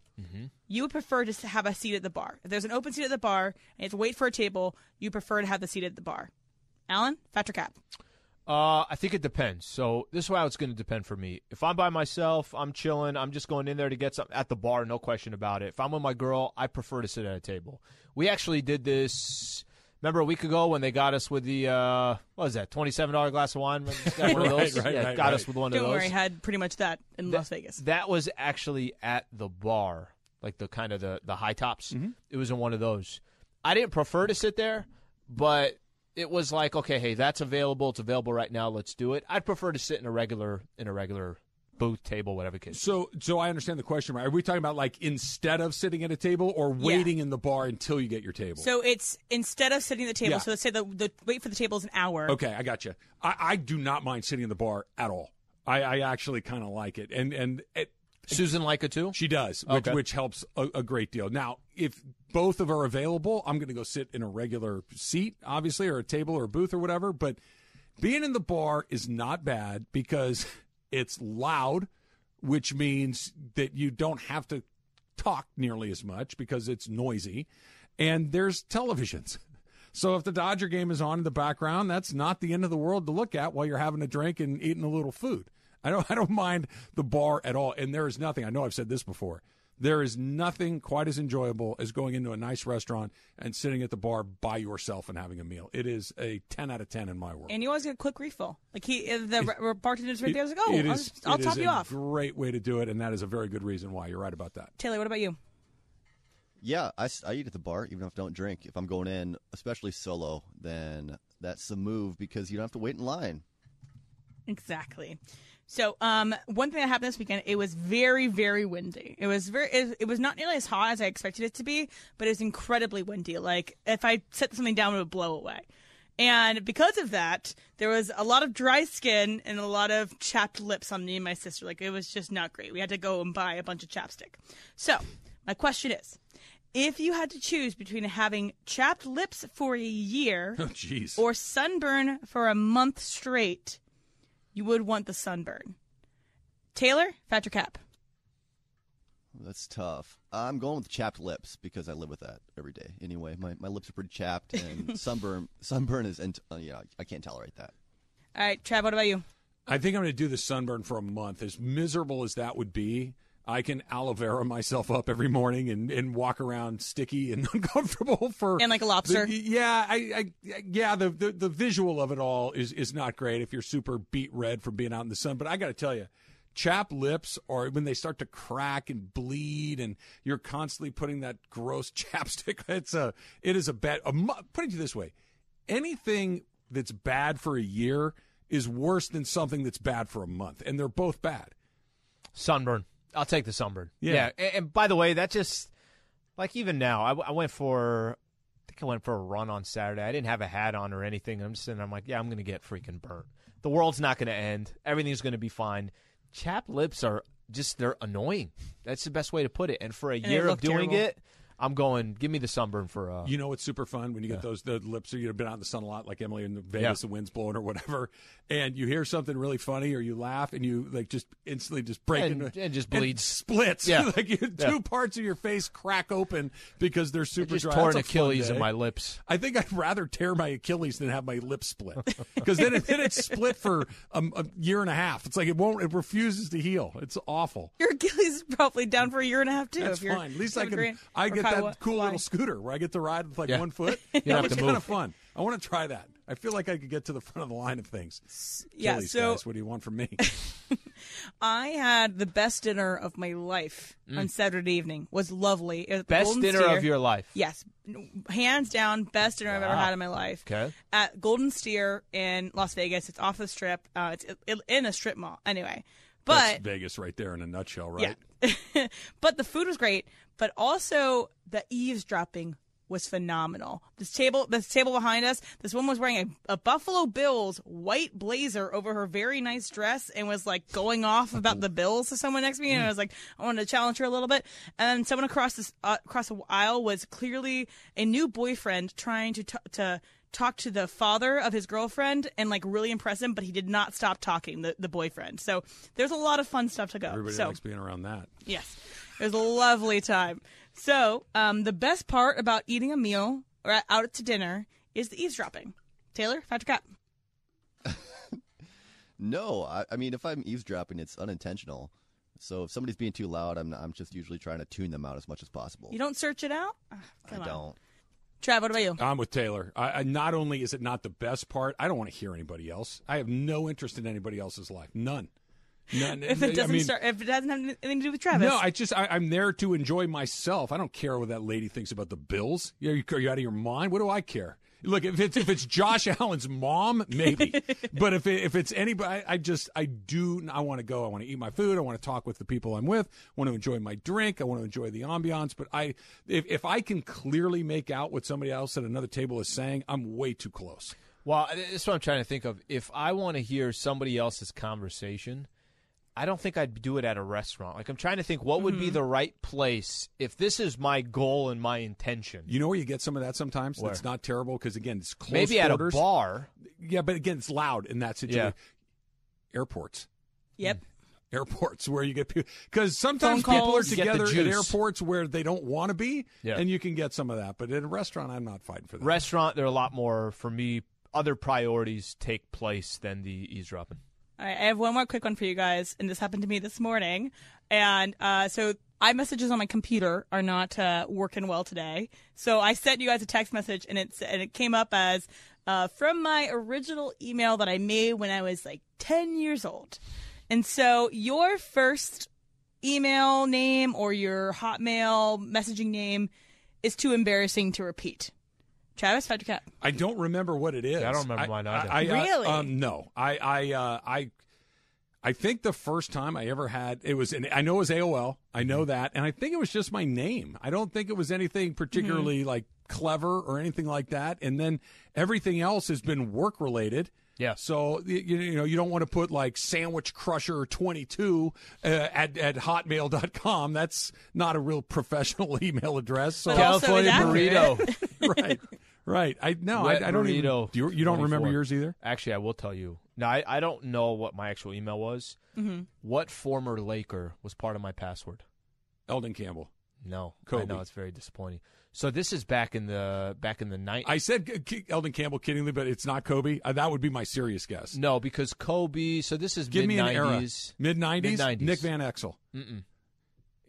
you would prefer just to have a seat at the bar. If there's an open seat at the bar and you have to wait for a table, you prefer to have the seat at the bar. Alan, fat or cap? Uh, I think it depends. So this is how it's going to depend for me. If I'm by myself, I'm chilling. I'm just going in there to get something at the bar, no question about it. If I'm with my girl, I prefer to sit at a table. We actually did this. Remember a week ago when they got us with the uh, what was that twenty seven dollar glass of wine? Got one of those. right, yeah, right, got right. us with one Don't of those. worry, had pretty much that in Las Vegas. That was actually at the bar, like the kind of the the high tops. Mm-hmm. It was in one of those. I didn't prefer to sit there, but it was like, okay, hey, that's available. It's available right now. Let's do it. I'd prefer to sit in a regular in a regular booth, table, whatever case. So, so I understand the question. Right? Are we talking about like instead of sitting at a table or waiting in the bar until you get your table? So it's instead of sitting at the table. Yeah. So let's say the, the wait for the table is an hour. Okay, I got you. I, I do not mind sitting in the bar at all. I, I actually kind of like it, and and it, Susan it too. she does, which, Okay. which helps a, a great deal. Now, if both of are available, I'm going to go sit in a regular seat, obviously, or a table or a booth or whatever. But being in the bar is not bad because it's loud, which means that you don't have to talk nearly as much because it's noisy, and there's televisions. So if the Dodger game is on in the background, that's not the end of the world to look at while you're having a drink and eating a little food. I don't I don't mind the bar at all. And there is nothing. I know I've said this before. There is nothing quite as enjoyable as going into a nice restaurant and sitting at the bar by yourself and having a meal. It is a 10 out of 10 in my world. And you always get a quick refill. Like he, uh, the re- bartender's right there. I was like, oh, It I'll, is- just- I'll it top is you a off. Great way to do it, and that is a very good reason why. You're right about that. Taylor, what about you? Yeah, I, I eat at the bar even if I don't drink. If I'm going in, especially solo, then that's the move because you don't have to wait in line. Exactly. So, um, one thing that happened this weekend, it was very, very windy. It was very, it, it was not nearly as hot as I expected it to be, but it was incredibly windy. Like if I set something down, it would blow away. And because of that, there was a lot of dry skin and a lot of chapped lips on me and my sister. Like it was just not great. We had to go and buy a bunch of chapstick. So, my question is, if you had to choose between having chapped lips for a year Oh, jeez. or sunburn for a month straight, you would want the sunburn. Taylor, fat your cap? That's tough. I'm going with chapped lips because I live with that every day. Anyway, my, my lips are pretty chapped, and sunburn sunburn is and uh, yeah I can't tolerate that. All right, Trav, what about you? I think I'm going to do the sunburn for a month. As miserable as that would be, I can aloe vera myself up every morning and, and walk around sticky and uncomfortable for And like a lobster. The- yeah, I, I yeah the, the the visual of it all is is not great if you're super beet red from being out in the sun. But I got to tell you. chap lips, or when they start to crack and bleed, and you're constantly putting that gross chapstick. It's a, it is a bad. A, mo- put it this way, anything that's bad for a year is worse than something that's bad for a month, and they're both bad. Sunburn. I'll take the sunburn. Yeah. And, and by the way, that just like even now, I, I went for. I think I went for a run on Saturday. I didn't have a hat on or anything. I'm just sitting. there, I'm like, yeah, I'm going to get freaking burnt. The world's not going to end. Everything's going to be fine. Chap lips are just they're annoying. That's the best way to put it. And for a they year of doing terrible. it, I'm going. Give me the sunburn for. Uh, You know what's super fun when you get those the lips or you've been out in the sun a lot, like Emily in Vegas, the wind's blowing or whatever, and you hear something really funny or you laugh and you like just instantly just break And- into and just bleeds. splits. Yeah. like you, Yeah. two parts of your face crack open because they're I super just dry. tore an That's Achilles in my lips. I think I'd rather tear my Achilles than have my lip split because then, it, then it's split for a, a year and a half. It's like it won't, it refuses to heal. It's awful. Your Achilles is probably down for a year and a half too. That's if you're fine. At least I can. Durant I get Kyle that cool Kawhi. little scooter where I get to ride with like Yeah. one foot. You don't have That's to kind of fun. I want to try that. I feel like I could get to the front of the line of things. Yeah, Achilles, so- guys, what do you want from me? I had the best dinner of my life on Saturday evening. Was lovely. It was the Mm. Best Golden dinner Steer. of your life. Yes, hands down, best dinner I've ever had in my life. Okay. At Golden Steer in Las Vegas. It's off the strip. Uh, it's in a strip mall. Anyway, That's but Vegas right there in a nutshell, right? yeah, but the food was great. But also the eavesdropping was phenomenal. This table, this table behind us, this woman was wearing a, a Buffalo Bills white blazer over her very nice dress and was like going off about the Bills to someone next to me. And I was like, I wanted to challenge her a little bit. And someone across this uh, across the aisle was clearly a new boyfriend trying to t- to talk to the father of his girlfriend and like really impress him, but he did not stop talking the the boyfriend. So there's a lot of fun stuff to go. Everybody so likes being around that. Yes. It was a lovely time. So, um, the best part about eating a meal or out to dinner is the eavesdropping. Taylor, fat or cap? No, I, I mean if I'm eavesdropping, it's unintentional. So if somebody's being too loud, I'm I'm just usually trying to tune them out as much as possible. You don't search it out? Ah, I on. don't. Trav, what about you? I'm with Taylor. I, I, not only is it not the best part, I don't want to hear anybody else. I have no interest in anybody else's life. None. None. If it doesn't mean, start, if it doesn't have anything to do with Travis, No, I just I, I'm there to enjoy myself. I don't care what that lady thinks about the Bills. Are you, are you out of your mind? What do I care? Look, if it's if it's Josh Allen's mom, maybe. but if it, if it's anybody, I, I just I do I want to go. I want to eat my food. I want to talk with the people I'm with. I want to enjoy my drink. I want to enjoy the ambiance. But I if if I can clearly make out what somebody else at another table is saying, I'm way too close. Well, that's what I'm trying to think of. If I want to hear somebody else's conversation, I don't think I'd do it at a restaurant. Like I'm trying to think what would be mm-hmm. the right place if this is my goal and my intention. You know where you get some of that sometimes. Where? It's not terrible because again, it's close Maybe at a bar. Yeah, but again, it's loud in that situation. Airports. Yep. Mm. airports where you get people because sometimes Phone people are calls. Get the together at airports where they don't want to be, Yeah. and you can get some of that. But at a restaurant, I'm not fighting for that. Restaurant, there are a lot more for me. Other priorities take place than the eavesdropping. All right, I have one more quick one for you guys, and this happened to me this morning. And uh, so iMessages on my computer are not uh, working well today. So I sent you guys a text message, and it's and it came up as uh, from my original email that I made when I was like ten years old. And so your first email name or your Hotmail messaging name is too embarrassing to repeat. Travis, fight your cat. I don't remember what it is. Yeah, I don't remember mine either. I, I, uh, Really? um, no, I, I, uh, I, I think the first time I ever had it was. In, I know it was AOL. I Mm-hmm. know that, and I think it was just my name. I don't think it was anything particularly like clever or anything like that. And then everything else has been work related. Yeah. So you, you know you don't want to put like sandwich crusher 22 uh, at at hotmail.com. That's not a real professional email address. So But also is California burrito. right. Right. I no, Wet I, I don't even burrito do you, you don't remember yours either? Actually, I will tell you. Now, I, I don't know what my actual email was. Mm-hmm. What former Laker was part of my password? Elden Campbell. No, I know it's very disappointing. So this is back in the back in the night. I said K- K- Elden Campbell kiddingly, but it's not Kobe. Uh, that would be my serious guess. no, because Kobe. So this is Give mid me an era. Mid 90s? Mid-nineties. Nick Van Exel. Mm-mm.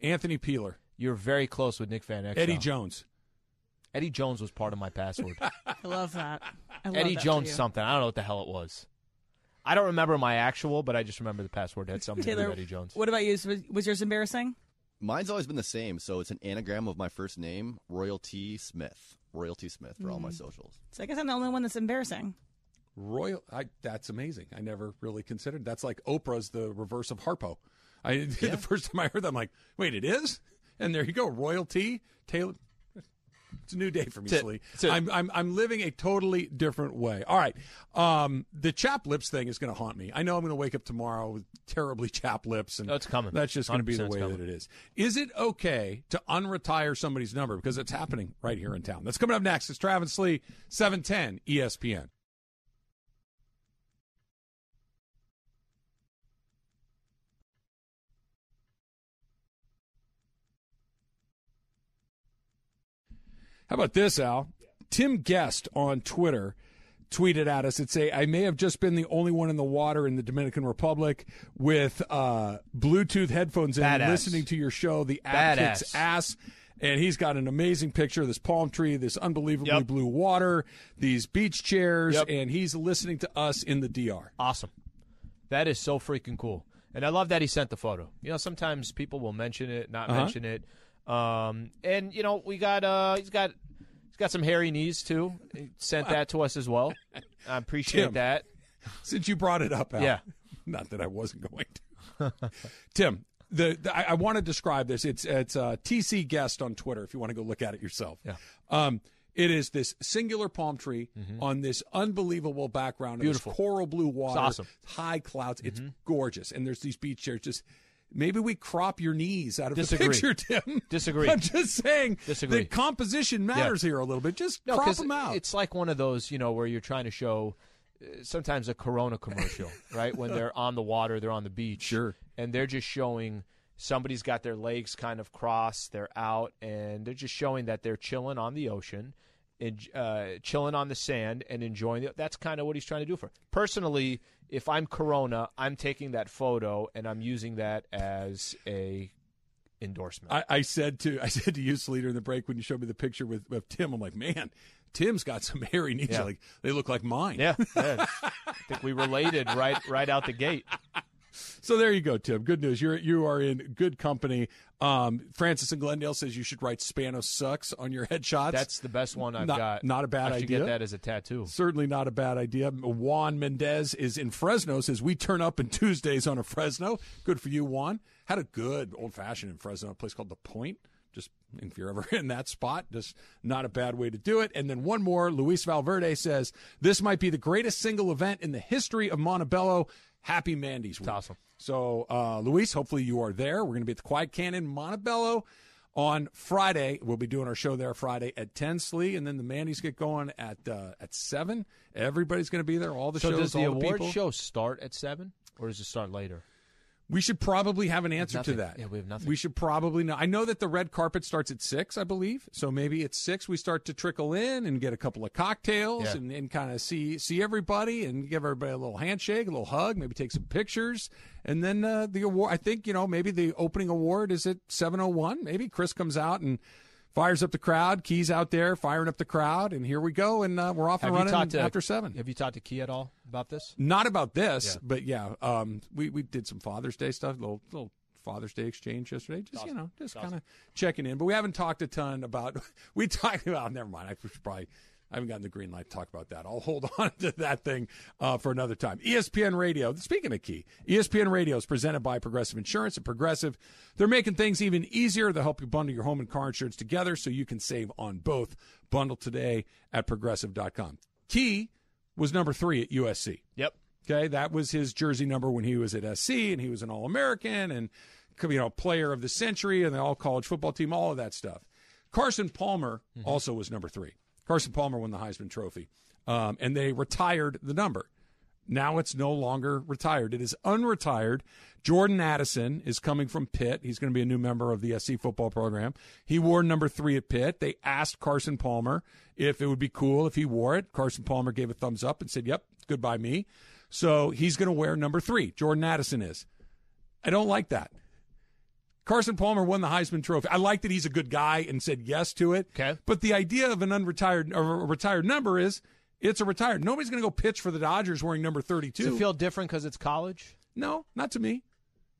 Anthony Peeler. You're very close with Nick Van Exel. Eddie Jones. Eddie Jones was part of my password. I love that. I love Eddie that for Jones you. something. I don't know what the hell it was. I don't remember my actual, but I just remember the password had something to do Taylor, with Eddie Jones. what about you? Was, was yours embarrassing? Mine's always been the same, so it's an anagram of my first name, Royalty Smith. Royalty Smith for all my mm. socials. So I guess I'm the only one that's embarrassing. Royal. I, that's amazing. I never really considered. That's like Oprah's the reverse of Harpo. I the first time I heard that, I'm like, wait, it is. And there you go, royalty Taylor. It's a new day for me, That's. Slee. I'm, I'm I'm living a totally different way. All right, um, the chap lips thing is going to haunt me. I know I'm going to wake up tomorrow with terribly chap lips, and No, it's coming. That's just going to be the way that it is. Is it okay to unretire somebody's number because it's happening right here in town? That's coming up next. It's Travis Lee, seven ten E ESPN. How about this, Al? Tim Guest on Twitter tweeted at us and say, I may have just been the only one in the water in the Dominican Republic with uh, Bluetooth headphones in, Badass. listening to your show. The app Badass. kicks ass. And he's got an amazing picture of this palm tree, this unbelievably Yep. blue water, these beach chairs, Yep. and he's listening to us in the DR. Awesome. That is so freaking cool. And I love that he sent the photo. You know, sometimes people will mention it, not Uh-huh. mention it. Um, and you know, we got uh he's got he's got some hairy knees too. He sent that to us as well. I appreciate Tim. that. Since you brought it up, Al, Yeah. not that I wasn't going to. Tim, the, the I, I want to describe this. It's it's uh, TC guest on Twitter. If you want to go look at it yourself. Yeah. Um, it is this singular palm tree on this unbelievable background of Mm-hmm. Beautiful. this coral blue water, awesome. high clouds. It's Mm-hmm. gorgeous, and there's these beach chairs. Just maybe we crop your knees out of Disagree. the picture, Tim. Disagree. I'm just saying Disagree. the composition matters here a little bit. Just No, crop them out. It's like one of those, you know, where you're trying to show uh, sometimes a Corona commercial, right? When they're on the water, they're on the beach. Sure. And they're just showing somebody's got their legs kind of crossed, they're out, and they're just showing that they're chilling on the ocean. En- Uh, chilling on the sand and enjoying it. That's kind of what he's trying to do for. Personally, if I'm Corona, I'm taking that photo and I'm using that as a endorsement. I, I said to I said to you, Sleater, in the break when you showed me the picture with of Tim. I'm like, man, Tim's got some hairy knees. Yeah. Like they look like mine. Yeah, yeah. I think we related right right out the gate. So there you go, Tim. Good news. You're you are in good company. Um, Francis in Glendale says you should write Spanos sucks on your headshots. That's the best one I've Not- got. not a bad I should idea. get that as a tattoo. Certainly not a bad idea. Juan Mendez is in Fresno. Says we turn up in Tuesdays on a Fresno. Good for you, Juan. Had a good old fashioned in Fresno, a place called the Point. Just if you're ever in that spot, just not a bad way to do it. And then one more. Luis Valverde says this might be the greatest single event in the history of Montebello. Happy Mandy's Week. awesome. So, uh, Luis, hopefully you are there. We're going to be at the Quiet Cannon Montebello on Friday. We'll be doing our show there Friday at 10 Slee, and then the Mandy's get going at uh, at 7. Everybody's going to be there. All the So shows, does the award people. show start at seven, or does it start later? We should probably have an answer to that. Yeah, we have nothing. We should probably know. I know that the red carpet starts at six, I believe. So maybe at six we start to trickle in and get a couple of cocktails Yeah. and, and kind of see see everybody and give everybody a little handshake, a little hug, maybe take some pictures, and then uh, the award. I think you know maybe the opening award is at seven oh one. Maybe Chris comes out and. Fires up the crowd, keys out there, firing up the crowd, and here we go, and uh, we're off and Have running talked to after seven. Have you talked to Key at all about this? Not about this, Yeah. but yeah, um, we we did some Father's Day stuff, little little Father's Day exchange yesterday. Just you know, just kind of checking in. But we haven't talked a ton about. We talked about. Never mind. I should probably. I haven't gotten the green light to talk about that. I'll hold on to that thing uh, for another time. ESPN Radio. Speaking of key, ESPN Radio is presented by Progressive Insurance. At Progressive, they're making things even easier. They'll help you bundle your home and car insurance together so you can save on both. Bundle today at progressive.com. Key was number three at USC. Yep. Okay, that was his jersey number when he was at SC, and he was an All American and you know player of the century and the All College football team, all of that stuff. Carson Palmer also was number three. Carson Palmer won the Heisman Trophy, um, and they retired the number. Now it's no longer retired; it is unretired. Jordan Addison is coming from Pitt. He's going to be a new member of the SC football program. He wore number three at Pitt. They asked Carson Palmer if it would be cool if he wore it. Carson Palmer gave a thumbs up and said, "Yep, goodbye me." So he's going to wear number three. Jordan Addison is. I don't like that. Carson Palmer won the Heisman Trophy. I like that he's a good guy and said yes to it. Okay. But the idea of an unretired or a retired number is it's a retired. Nobody's going to go pitch for the Dodgers wearing number 32. Does it feel different because it's college? no, not to me.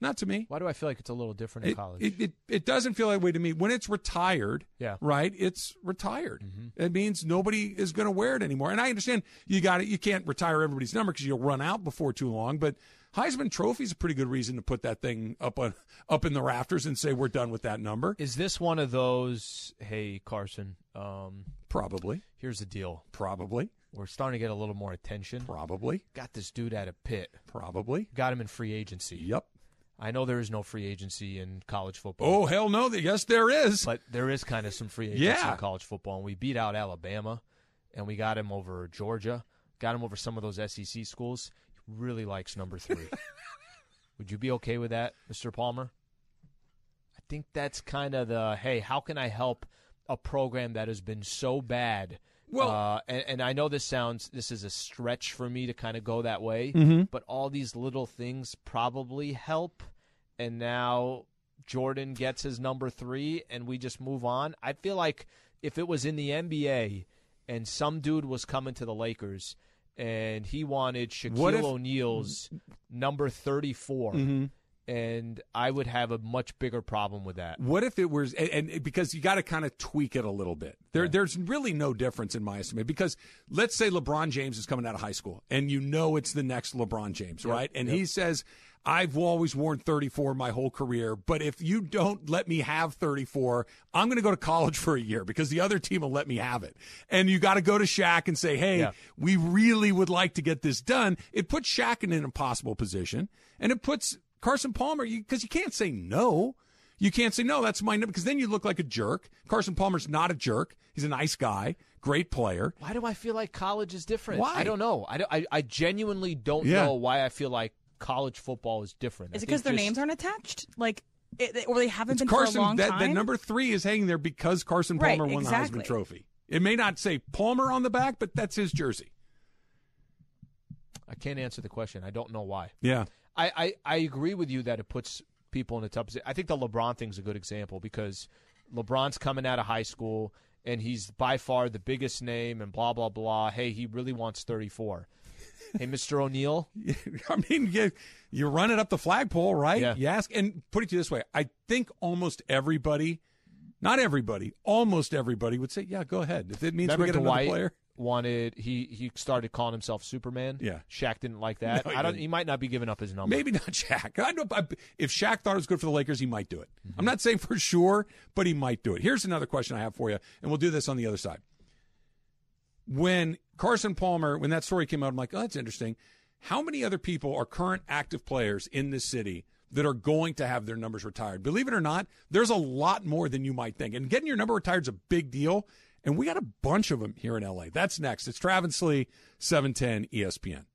Not to me. Why do I feel like it's a little different in It, college? it, it, it doesn't feel that way to me. When it's retired, Yeah. right, it's retired. Mm-hmm. It means nobody is going to wear it anymore. And I understand you got it. You can't retire everybody's number because you'll run out before too long. But Heisman Trophy is a pretty good reason to put that thing up on, up in the rafters and say we're done with that number. Is this one of those? Hey, Carson. Um, Probably, here's the deal. probably, We're starting to get a little more attention. probably, Got this dude out of Pitt. probably. Got him in free agency. Yep. I know there is no free agency in college football. Oh hell no! Yes, there is. But there is kind of some free agency Yeah. in college football, and we beat out Alabama, and we got him over Georgia, got him over some of those SEC schools. Really likes number three. Would you be okay with that, Mr. Palmer? I think that's kind of the hey, how can I help a program that has been so bad? Well- uh, and, and I know this sounds this is a stretch for me to kind of go that way, Mm-hmm. but all these little things probably help. And now Jordan gets his number three, and we just move on. I feel like if it was in the NBA and some dude was coming to the Lakers and he wanted Shaquille if- O'Neal's number 34, Mm-hmm. and I would have a much bigger problem with that. What if it was, and, and because you got to kind of tweak it a little bit. There, there's really no difference in my estimate. Because let's say LeBron James is coming out of high school, and you know it's the next LeBron James, right? And he says, "I've always worn 34 my whole career, but if you don't let me have 34, I'm going to go to college for a year because the other team will let me have it." And you got to go to Shaq and say, "Hey, Yeah. we really would like to get this done." It puts Shaq in an impossible position, and it puts Carson Palmer because you can't say no. You can't say no. That's my number because then you look like a jerk. Carson Palmer's not a jerk. He's a nice guy, great player. Why do I feel like college is different? Why? I don't know. I, don't- I, I genuinely don't Yeah. know why I feel like college football is different. Is it because their just- names aren't attached? Like, it, or they haven't been Carson. for a long that, time? that number three is hanging there because Carson Right, Palmer won exactly. the Heisman Trophy. It may not say Palmer on the back, but that's his jersey. I can't answer the question. I don't know why. Yeah. I, I, I agree with you that it puts people in a tough position. I think the LeBron thing's a good example because LeBron's coming out of high school and he's by far the biggest name and blah blah blah. Hey, he really wants 34. Hey, Mr. O'Neal. I mean, you, you run it up the flagpole, right? Yeah. You ask, and put it to you this way: I think almost everybody, not everybody, almost everybody would say, "Yeah, go ahead." If it means Remember we get another Dwight player, wanted he he started calling himself Superman. Yeah. Shaq didn't like that. No, he I don't. didn't. He might not be giving up his number. maybe not Shaq. I know I- if Shaq thought it was good for the Lakers, he might do it. Mm-hmm. I'm not saying for sure, but he might do it. Here's another question I have for you, and we'll do this on the other side. When Carson Palmer, when that story came out, I'm like, oh, that's interesting. How many other people are current active players in this city that are going to have their numbers retired? Believe it or not, there's a lot more than you might think. And getting your number retired is a big deal. And we got a bunch of them here in LA. That's next. It's Travis Lee, 710 ESPN.